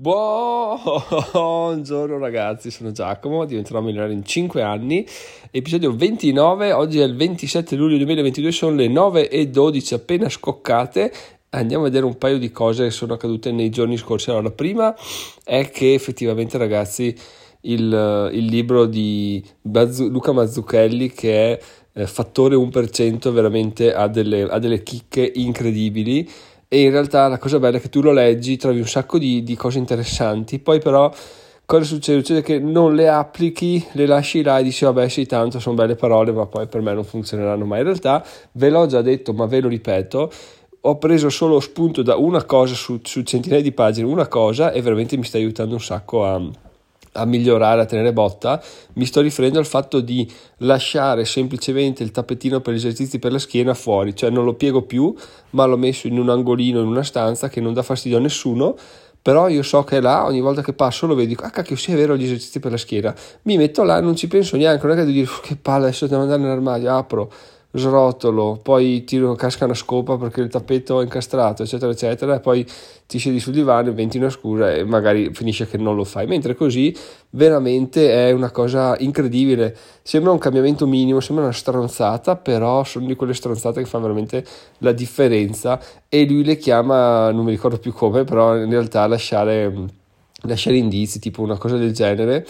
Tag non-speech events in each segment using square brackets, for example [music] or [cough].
Buongiorno ragazzi, sono Giacomo, diventerò milionario in 5 anni, episodio 29, oggi è il 27 luglio 2022, sono le 9 e 12 appena scoccate, andiamo a vedere un paio di cose che sono accadute nei giorni scorsi. Allora, la prima è che effettivamente ragazzi il, il libro di Bazzu- Luca Mazzucchelli che è eh, Fattore 1% veramente ha delle, ha delle chicche incredibili e in realtà la cosa bella è che tu lo leggi, trovi un sacco di, di cose interessanti, poi però cosa succede? Succede che non le applichi, le lasci là e dici vabbè sì tanto sono belle parole ma poi per me non funzioneranno mai. In realtà ve l'ho già detto ma ve lo ripeto, ho preso solo spunto da una cosa su, su centinaia di pagine, una cosa e veramente mi sta aiutando un sacco a a migliorare, a tenere botta, mi sto riferendo al fatto di lasciare semplicemente il tappetino per gli esercizi per la schiena fuori, cioè non lo piego più, ma l'ho messo in un angolino, in una stanza che non dà fastidio a nessuno, però io so che là, ogni volta che passo lo vedo, ah cacchio sì è vero gli esercizi per la schiena, mi metto là, non ci penso neanche, non è che devo dire che palle adesso devo andare nell'armadio, apro, srotolo, poi tiro, casca una scopa perché il tappeto è incastrato, eccetera, eccetera, e poi ti siedi sul divano, inventi una scusa e magari finisce che non lo fai. Mentre così veramente è una cosa incredibile. Sembra un cambiamento minimo, sembra una stronzata, però sono di quelle stronzate che fanno veramente la differenza. E lui le chiama, non mi ricordo più come, però in realtà lasciare lasciare indizi, tipo una cosa del genere,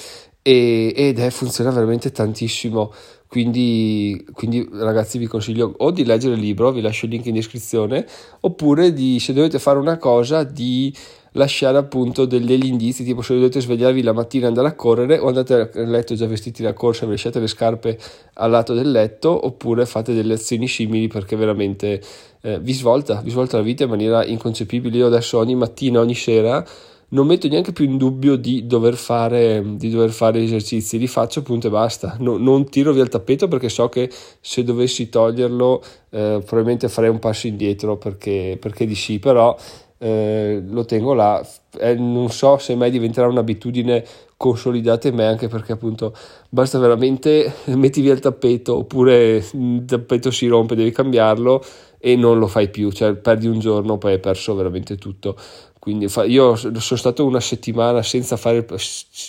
e, ed è, funziona veramente tantissimo. Quindi, quindi, ragazzi vi consiglio o di leggere il libro, vi lascio il link in descrizione, oppure di, se dovete fare una cosa, di lasciare appunto degli indizi, tipo se dovete svegliarvi la mattina e andare a correre o andate a letto già vestiti da corsa e lasciate le scarpe al lato del letto, oppure fate delle azioni simili perché veramente eh, vi svolta, vi svolta la vita in maniera inconcepibile. Io adesso ogni mattina, ogni sera non metto neanche più in dubbio di dover fare, di dover fare esercizi, li faccio appunto e basta. No, non tiro via il tappeto perché so che se dovessi toglierlo eh, probabilmente farei un passo indietro perché, perché di sì, però eh, lo tengo là. Eh, non so se mai diventerà un'abitudine consolidata in me anche perché appunto basta veramente [laughs] metti via il tappeto oppure il tappeto si rompe, devi cambiarlo e non lo fai più, cioè perdi un giorno, poi hai perso veramente tutto. Quindi io sono stato una settimana senza fare,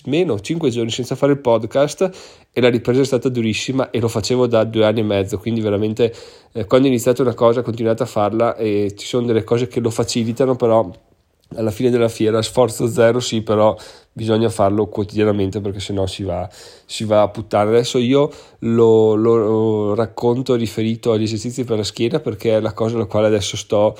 meno 5 giorni senza fare il podcast e la ripresa è stata durissima e lo facevo da due anni e mezzo, quindi veramente eh, quando ho iniziato una cosa ho continuato a farla e ci sono delle cose che lo facilitano, però alla fine della fiera sforzo zero sì, però bisogna farlo quotidianamente perché sennò si va, si va a puttane. Adesso io lo, lo racconto riferito agli esercizi per la schiena perché è la cosa alla quale adesso sto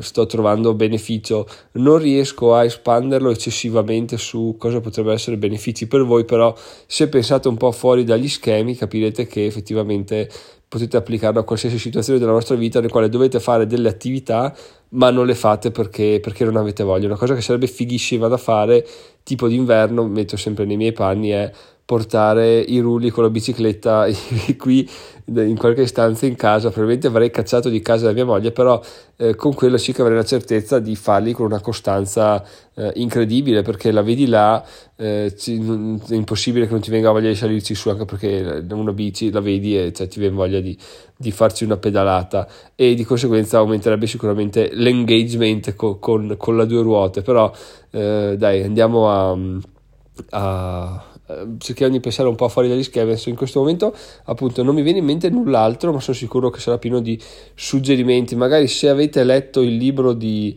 sto trovando beneficio. Non riesco a espanderlo eccessivamente su cosa potrebbero essere benefici per voi, però se pensate un po' fuori dagli schemi capirete che effettivamente potete applicarlo a qualsiasi situazione della vostra vita nel quale dovete fare delle attività ma non le fate perché, perché non avete voglia. Una cosa che sarebbe fighissima da fare, tipo d'inverno, metto sempre nei miei panni, è portare i rulli con la bicicletta [laughs] qui in qualche stanza in casa. Probabilmente avrei cacciato di casa la mia moglie però eh, con quello sì che avrei la certezza di farli con una costanza eh, incredibile perché la vedi là eh, ci, è impossibile che non ti venga voglia di salirci su anche perché una bici la vedi e cioè, ti viene voglia di, di, farci una pedalata. E di conseguenza aumenterebbe sicuramente l'engagement con, con, con le due ruote. Però eh, dai andiamo a, a cerchiamo di pensare un po' fuori dagli schemi. Adesso in questo momento appunto non mi viene in mente null'altro, ma sono sicuro che sarà pieno di suggerimenti. Magari se avete letto il libro di,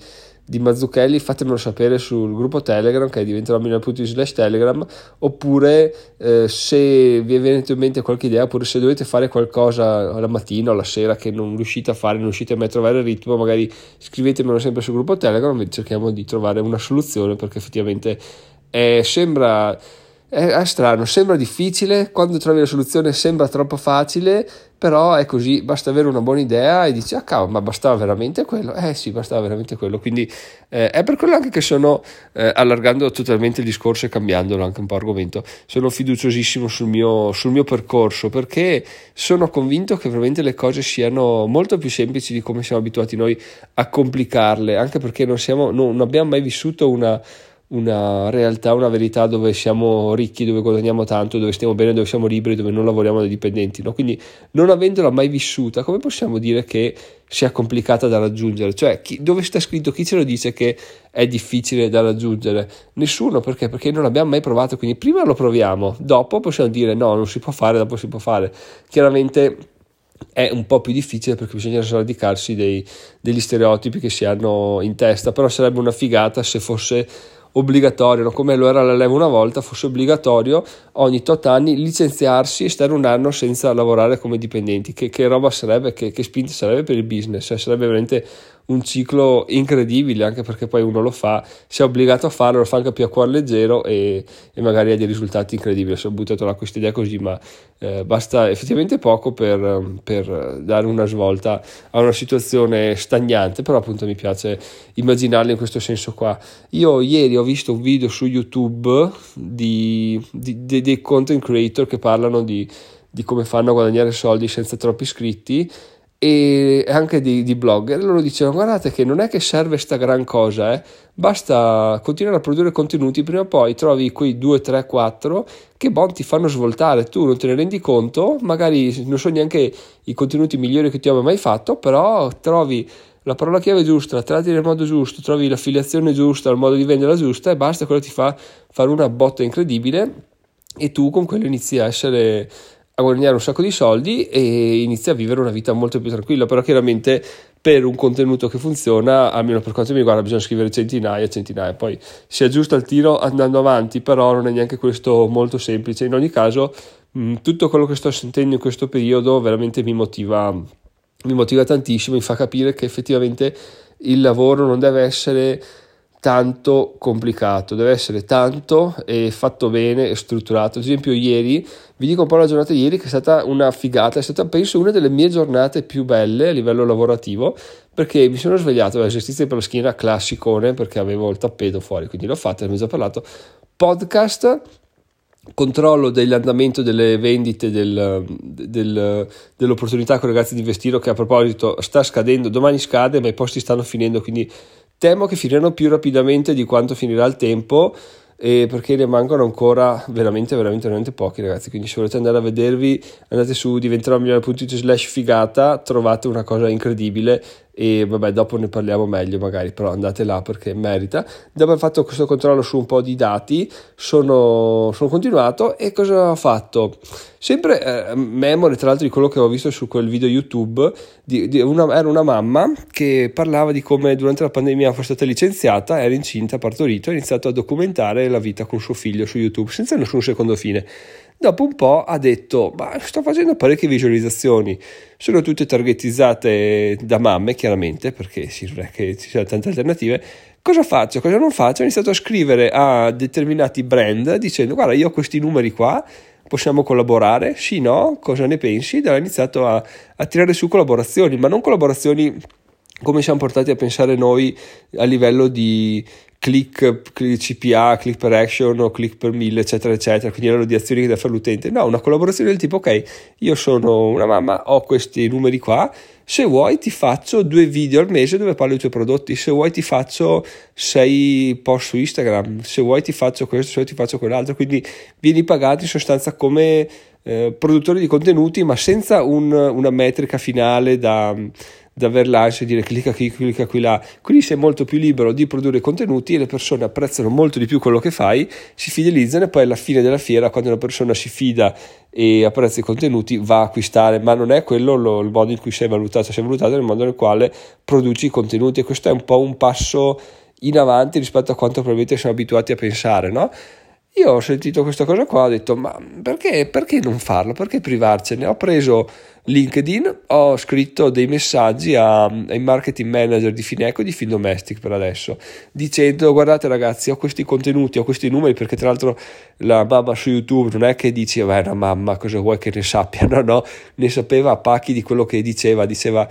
di Mazzucchelli fatemelo sapere sul gruppo Telegram che diventerà milano.it slash Telegram oppure eh, se vi è venuto in mente qualche idea oppure se dovete fare qualcosa la mattina o la sera che non riuscite a fare, non riuscite mai a trovare il ritmo magari scrivetemelo sempre sul gruppo Telegram e cerchiamo di trovare una soluzione perché effettivamente eh, sembra è, è, strano, sembra difficile, quando trovi la soluzione sembra troppo facile, però è così, basta avere una buona idea e dici, ah cavolo, ma bastava veramente quello? Eh sì, bastava veramente quello, quindi eh, è per quello anche che sono, eh, allargando totalmente il discorso e cambiandolo anche un po' argomento, sono fiduciosissimo sul mio, sul mio percorso, perché sono convinto che veramente le cose siano molto più semplici di come siamo abituati noi a complicarle, anche perché non, siamo, non, non abbiamo mai vissuto una una realtà, una verità dove siamo ricchi, dove guadagniamo tanto, dove stiamo bene, dove siamo liberi, dove non lavoriamo da dipendenti. No? Quindi non avendola mai vissuta, come possiamo dire che sia complicata da raggiungere? Cioè, chi, dove sta scritto? Chi ce lo dice che è difficile da raggiungere? Nessuno, perché? Perché non l'abbiamo mai provato, quindi prima lo proviamo, dopo possiamo dire no, non si può fare, dopo si può fare. Chiaramente è un po' più difficile perché bisogna sradicarsi dei, degli stereotipi che si hanno in testa, però sarebbe una figata se fosse obbligatorio, no? come lo era la leva una volta, fosse obbligatorio ogni tot anni licenziarsi e stare un anno senza lavorare come dipendenti. Che, che roba sarebbe, che, che spinta sarebbe per il business? Cioè, sarebbe veramente un ciclo incredibile, anche perché poi uno lo fa, si è obbligato a farlo, lo fa anche più a cuore leggero e, e magari ha dei risultati incredibili. Ho buttato là questa idea così, ma eh, basta effettivamente poco per, per, dare una svolta a una situazione stagnante, però appunto mi piace immaginarla in questo senso qua. Io ieri ho visto un video su YouTube di, di, di dei content creator che parlano di, di come fanno a guadagnare soldi senza troppi iscritti e anche di, di blogger, loro dicevano guardate che non è che serve sta gran cosa, eh? basta continuare a produrre contenuti, prima o poi trovi quei 2, 3, 4 che bon, ti fanno svoltare, tu non te ne rendi conto, magari non sono neanche i contenuti migliori che ti abbia mai fatto, però trovi la parola chiave giusta, la tratti nel modo giusto, trovi l'affiliazione giusta, il modo di venderla giusta e basta, quello ti fa fare una botta incredibile e tu con quello inizi a essere a guadagnare un sacco di soldi e inizia a vivere una vita molto più tranquilla, però chiaramente per un contenuto che funziona, almeno per quanto mi riguarda, bisogna scrivere centinaia e centinaia, poi si aggiusta il tiro andando avanti, però non è neanche questo molto semplice. In ogni caso, mh, tutto quello che sto sentendo in questo periodo veramente mi motiva, mi motiva tantissimo, mi fa capire che effettivamente il lavoro non deve essere tanto complicato, deve essere tanto e fatto bene e strutturato. Ad esempio, ieri vi dico un po' la giornata ieri che è stata una figata, è stata penso una delle mie giornate più belle a livello lavorativo perché mi sono svegliato l'esercizio per la schiena classicone perché avevo il tappeto fuori, quindi l'ho fatto, ne ho già parlato. Podcast controllo dell'andamento delle vendite del, del, dell'opportunità con i ragazzi di investire che a proposito sta scadendo, domani scade ma i posti stanno finendo quindi Temo che finiranno più rapidamente di quanto finirà il tempo e perché ne mancano ancora veramente veramente veramente pochi ragazzi. Quindi se volete andare a vedervi andate su diventerò milione.it slash figata trovate una cosa incredibile e vabbè dopo ne parliamo meglio magari però andate là perché merita. Dopo aver fatto questo controllo su un po' di dati sono, sono continuato. E cosa ho fatto? Sempre eh, memoria tra l'altro di quello che ho visto su quel video youtube di, di una, era una mamma che parlava di come durante la pandemia fosse stata licenziata era incinta, partorito ha iniziato a documentare la vita con suo figlio su youtube senza nessun secondo fine Dopo un po' ha detto, ma sto facendo parecchie visualizzazioni, sono tutte targetizzate da mamme chiaramente, perché sì, non è che ci siano tante alternative. Cosa faccio? Cosa non faccio? Ho iniziato a scrivere a determinati brand dicendo, guarda, io ho questi numeri qua, possiamo collaborare? Sì, no? Cosa ne pensi? Ed ho iniziato a, a tirare su collaborazioni, ma non collaborazioni come siamo portati a pensare noi a livello di click, CPA, click per action o click per mille, eccetera, eccetera, quindi erano di azioni che deve fare l'utente. No, una collaborazione del tipo, ok, io sono una mamma, ho questi numeri qua, se vuoi ti faccio due video al mese dove parlo dei tuoi prodotti, se vuoi ti faccio sei post su Instagram, se vuoi ti faccio questo, se vuoi ti faccio quell'altro, quindi vieni pagato in sostanza come eh, produttore di contenuti ma senza un, una metrica finale da da aver l'ansia di dire clicca qui, clicca qui là. Quindi sei molto più libero di produrre contenuti e le persone apprezzano molto di più quello che fai, si fidelizzano e poi alla fine della fiera, quando una persona si fida e apprezza i contenuti, va a acquistare, ma non è quello lo, il modo in cui sei valutato, sei valutato nel modo nel quale produci i contenuti e questo è un po' un passo in avanti rispetto a quanto probabilmente siamo abituati a pensare, no? Io ho sentito questa cosa qua, ho detto ma perché, perché non farlo? Perché privarcene? Ho preso LinkedIn, ho scritto dei messaggi a, ai marketing manager di Fineco e di Findomestic per adesso, dicendo guardate ragazzi ho questi contenuti, ho questi numeri, perché tra l'altro la mamma su YouTube non è che dice vai una mamma cosa vuoi che ne sappia, [laughs] no no, ne sapeva a pacchi di quello che diceva, diceva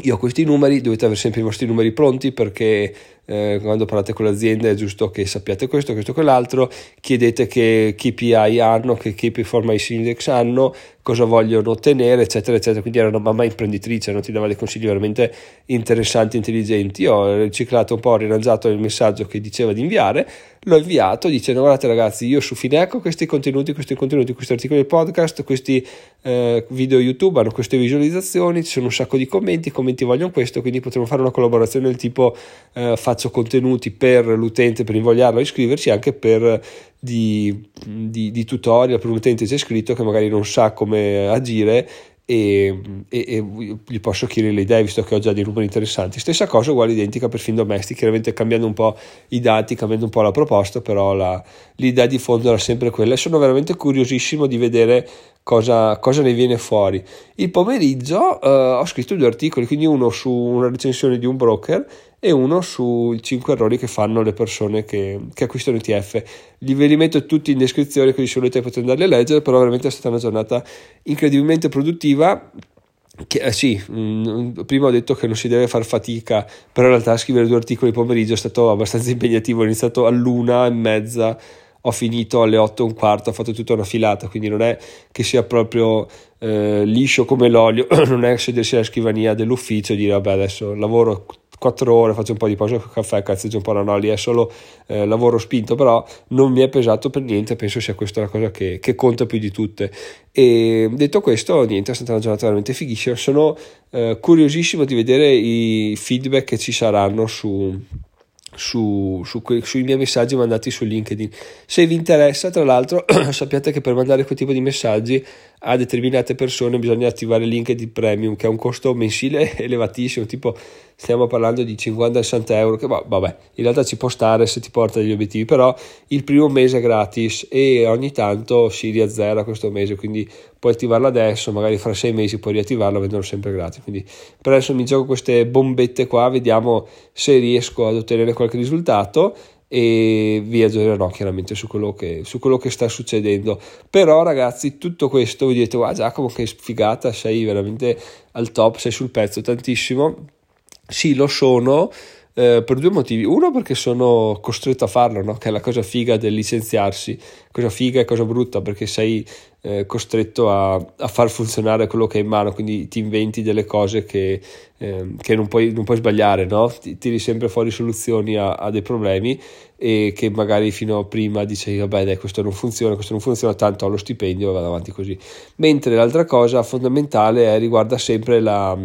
io ho questi numeri, dovete avere sempre i vostri numeri pronti perché eh, quando parlate con l'azienda è giusto che sappiate questo, questo, quell'altro, chiedete che KPI hanno, che Key Performance Index hanno, cosa vogliono ottenere, eccetera, eccetera. Quindi era una mamma imprenditrice, non ti dava dei consigli veramente interessanti, intelligenti. Ho riciclato un po', ho rilanciato il messaggio che diceva di inviare, l'ho inviato dicendo guardate ragazzi, io su Fineco questi contenuti, questi contenuti, questi articoli di podcast, questi eh, video YouTube hanno queste visualizzazioni, ci sono un sacco di commenti, i commenti vogliono questo, quindi potremmo fare una collaborazione del tipo eh, faccio contenuti per l'utente per invogliarlo a iscriverci anche per di, di, di, tutorial per un utente c'è scritto che magari non sa come agire e, e, e, gli posso chiedere le idee visto che ho già dei numeri interessanti. Stessa cosa uguale identica per film domestici chiaramente cambiando un po' i dati cambiando un po' la proposta però la, l'idea di fondo era sempre quella. E sono veramente curiosissimo di vedere cosa, cosa ne viene fuori. Il pomeriggio eh, ho scritto due articoli quindi uno su una recensione di un broker e uno sui 5 errori che fanno le persone che, che acquistano ETF. Li ve li metto tutti in descrizione così se volete potete andarli a leggere, però veramente è stata una giornata incredibilmente produttiva. Che, eh, sì, prima ho detto che non si deve far fatica, però in realtà scrivere due articoli pomeriggio è stato abbastanza [laughs] impegnativo, ho iniziato all'una e mezza ho finito alle 8 e un quarto, ho fatto tutta una filata, quindi non è che sia proprio eh, liscio come l'olio, [clears throat] non è sedersi alla scrivania dell'ufficio e dire vabbè adesso lavoro 4 ore, faccio un po' di pausa con caffè, cazzeggio un po' la no, lì è solo eh, lavoro spinto, però non mi è pesato per niente, penso sia questa la cosa che, che conta più di tutte. E detto questo, niente, è stata una giornata veramente fighissima, sono eh, curiosissimo di vedere i feedback che ci saranno su su, su que, sui miei messaggi mandati su LinkedIn. Se vi interessa, tra l'altro, [clears throat] sappiate che per mandare quel tipo di messaggi a determinate persone bisogna attivare LinkedIn Premium, che ha un costo mensile [laughs] elevatissimo, tipo stiamo parlando di 50-60 euro, che vabbè, in realtà ci può stare se ti porta degli obiettivi, però il primo mese è gratis e ogni tanto si riazzera questo mese, quindi puoi attivarlo adesso, magari fra sei mesi puoi riattivarlo, vendono sempre gratis. Quindi per adesso mi gioco queste bombette qua, vediamo se riesco ad ottenere qualche risultato e vi aggiornerò chiaramente su quello, che, su quello che sta succedendo. Però ragazzi, tutto questo vi dite, wow Giacomo che sfigata, sei veramente al top, sei sul pezzo tantissimo. Sì, lo sono eh, per due motivi. Uno perché sono costretto a farlo, no? che è la cosa figa del licenziarsi, cosa figa e cosa brutta perché sei eh, costretto a, a, far funzionare quello che hai in mano, quindi ti inventi delle cose che, eh, che non, puoi, non, puoi, sbagliare, no? Ti, tiri sempre fuori soluzioni a, a, dei problemi e che magari fino a prima dicevi vabbè dai questo non funziona, questo non funziona, tanto ho lo stipendio e vado avanti così. Mentre l'altra cosa fondamentale è, riguarda sempre la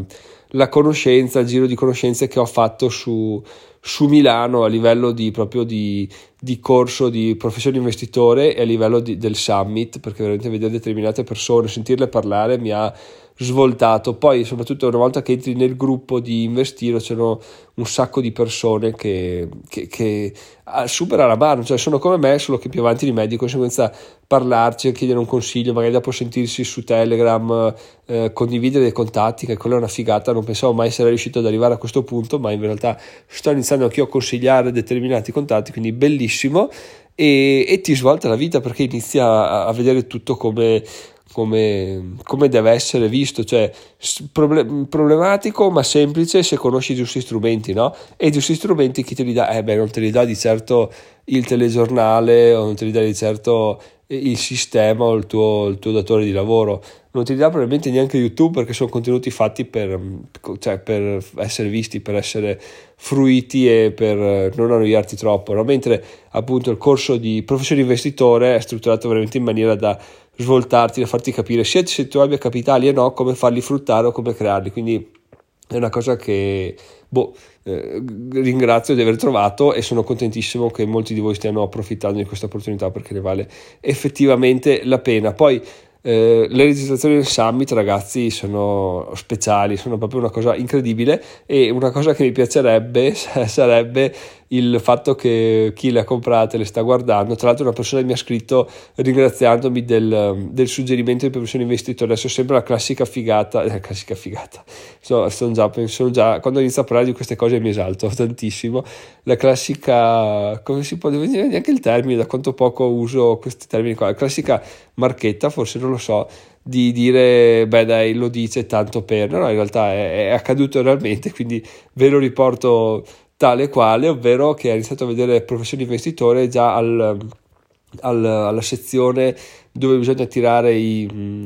la conoscenza, il giro di conoscenze che ho fatto su, su Milano a livello di, proprio di, di corso di professione investitore e a livello di, del summit, perché veramente vedere determinate persone, sentirle parlare mi ha svoltato. Poi, soprattutto, una volta che entri nel gruppo di investire, c'erano un sacco di persone che, che, che ah, supera la mano, cioè sono come me, solo che più avanti di me, di conseguenza parlarci, chiedere un consiglio, magari dopo sentirsi su Telegram, eh, condividere dei contatti, che quella è una figata, non pensavo mai essere riuscito ad arrivare a questo punto, ma in realtà sto iniziando anch'io a consigliare determinati contatti, quindi bellissimo. E, e ti svolta la vita perché inizi a, a vedere tutto come, come, come, deve essere visto, cioè problematico ma semplice se conosci i giusti strumenti, no? E i giusti strumenti chi te li dà? Eh beh, non te li dà di certo il telegiornale o non te li dà di certo il sistema o il tuo, il tuo datore di lavoro. Non ti dà probabilmente neanche YouTube perché sono contenuti fatti per, cioè per essere visti, per essere fruiti e per non annoiarti troppo. No? Mentre appunto il corso di professione investitore è strutturato veramente in maniera da svoltarti, da farti capire sia se tu abbia capitali e no, come farli fruttare o come crearli. Quindi è una cosa che boh, eh, ringrazio di aver trovato e sono contentissimo che molti di voi stiano approfittando di questa opportunità perché ne vale effettivamente la pena. Poi eh, le registrazioni del summit, ragazzi, sono speciali, sono proprio una cosa incredibile e una cosa che mi piacerebbe [laughs] sarebbe il fatto che chi le ha comprate le sta guardando. Tra l'altro, una persona mi ha scritto ringraziandomi del, del suggerimento di professione investitore. Adesso sembra la classica figata. La classica figata. So, sono già, sono già, quando inizio a parlare di queste cose mi esalto [laughs] tantissimo. La classica, come si può dire neanche il termine, da quanto poco uso questi termini qua. La classica marchetta, forse non lo so di dire beh dai lo dice tanto per no, no in realtà è, è accaduto realmente quindi ve lo riporto tale quale, ovvero che ha iniziato a vedere professione investitore già al, al, alla sezione dove bisogna tirare i... Mh,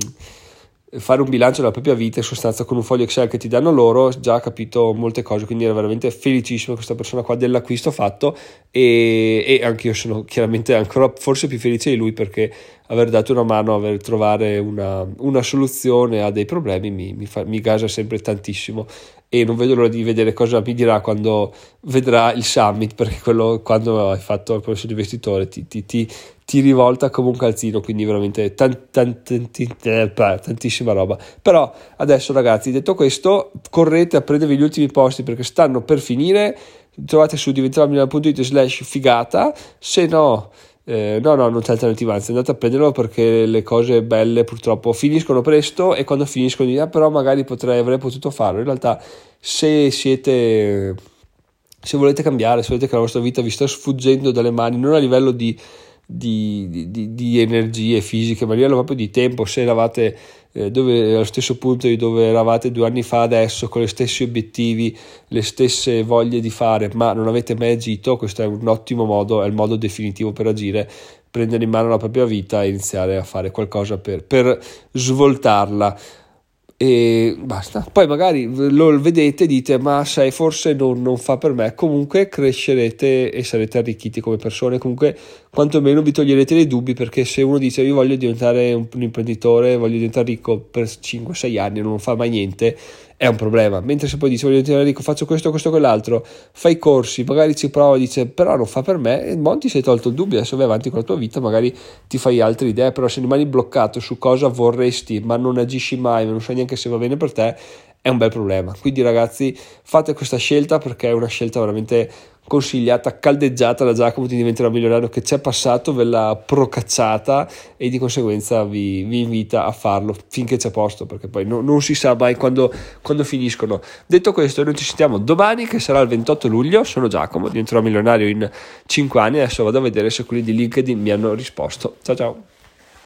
fare un bilancio della propria vita in sostanza con un foglio Excel che ti danno loro, già ha capito molte cose, quindi era veramente felicissimo questa persona qua dell'acquisto fatto e, e anche io sono chiaramente ancora forse più felice di lui perché aver dato una mano, aver trovare una, una soluzione a dei problemi mi, mi, fa, mi gasa sempre tantissimo e non vedo l'ora di vedere cosa mi dirà quando vedrà il summit perché quello quando hai fatto il processo di investitore ti, ti, ti, ti, rivolta come un calzino quindi veramente tant, tant, tant, eh, tantissima roba. Però adesso ragazzi detto questo correte a prendervi gli ultimi posti perché stanno per finire. Trovate su diventeromilano.it slash figata. Se no eh, no, no, non c'è alternativa, anzi andate a prenderlo perché le cose belle purtroppo finiscono presto e quando finiscono di ah, però magari potrei, avrei potuto farlo. In realtà se siete, se volete cambiare, se volete che la vostra vita vi sta sfuggendo dalle mani, non a livello di, di, di, di energie fisiche, ma a livello proprio di tempo, se eravate eh, dove, allo stesso punto di dove eravate due anni fa adesso, con gli stessi obiettivi, le stesse voglie di fare, ma non avete mai agito, questo è un ottimo modo, è il modo definitivo per agire, prendere in mano la propria vita e iniziare a fare qualcosa per, per svoltarla e basta. Poi magari lo vedete e dite: Ma sai, forse non, non, fa per me. Comunque crescerete e sarete arricchiti come persone. Comunque, quantomeno vi toglierete dei dubbi perché se uno dice: Io voglio diventare un, un imprenditore, voglio diventare ricco per 5-6 anni e non fa mai niente, è un problema. Mentre se poi dice voglio diventare ricco, faccio questo, questo, quell'altro, fai corsi, magari ci prova, dice però non fa per me, e Monti sei tolto il dubbio, adesso vai avanti con la tua vita, magari ti fai altre idee, però se rimani bloccato su cosa vorresti, ma non agisci mai, non sai neanche se va bene per te, è un bel problema. Quindi ragazzi, fate questa scelta perché è una scelta veramente consigliata, caldeggiata da Giacomo ti diventerà milionario che ci è passato, ve l'ha procacciata e di conseguenza vi, vi invita a farlo finché c'è posto perché poi no, non si sa mai quando, quando, finiscono. Detto questo, noi ci sentiamo domani che sarà il 28 luglio, sono Giacomo, diventerò milionario in 5 anni, adesso vado a vedere se quelli di LinkedIn mi hanno risposto. Ciao ciao!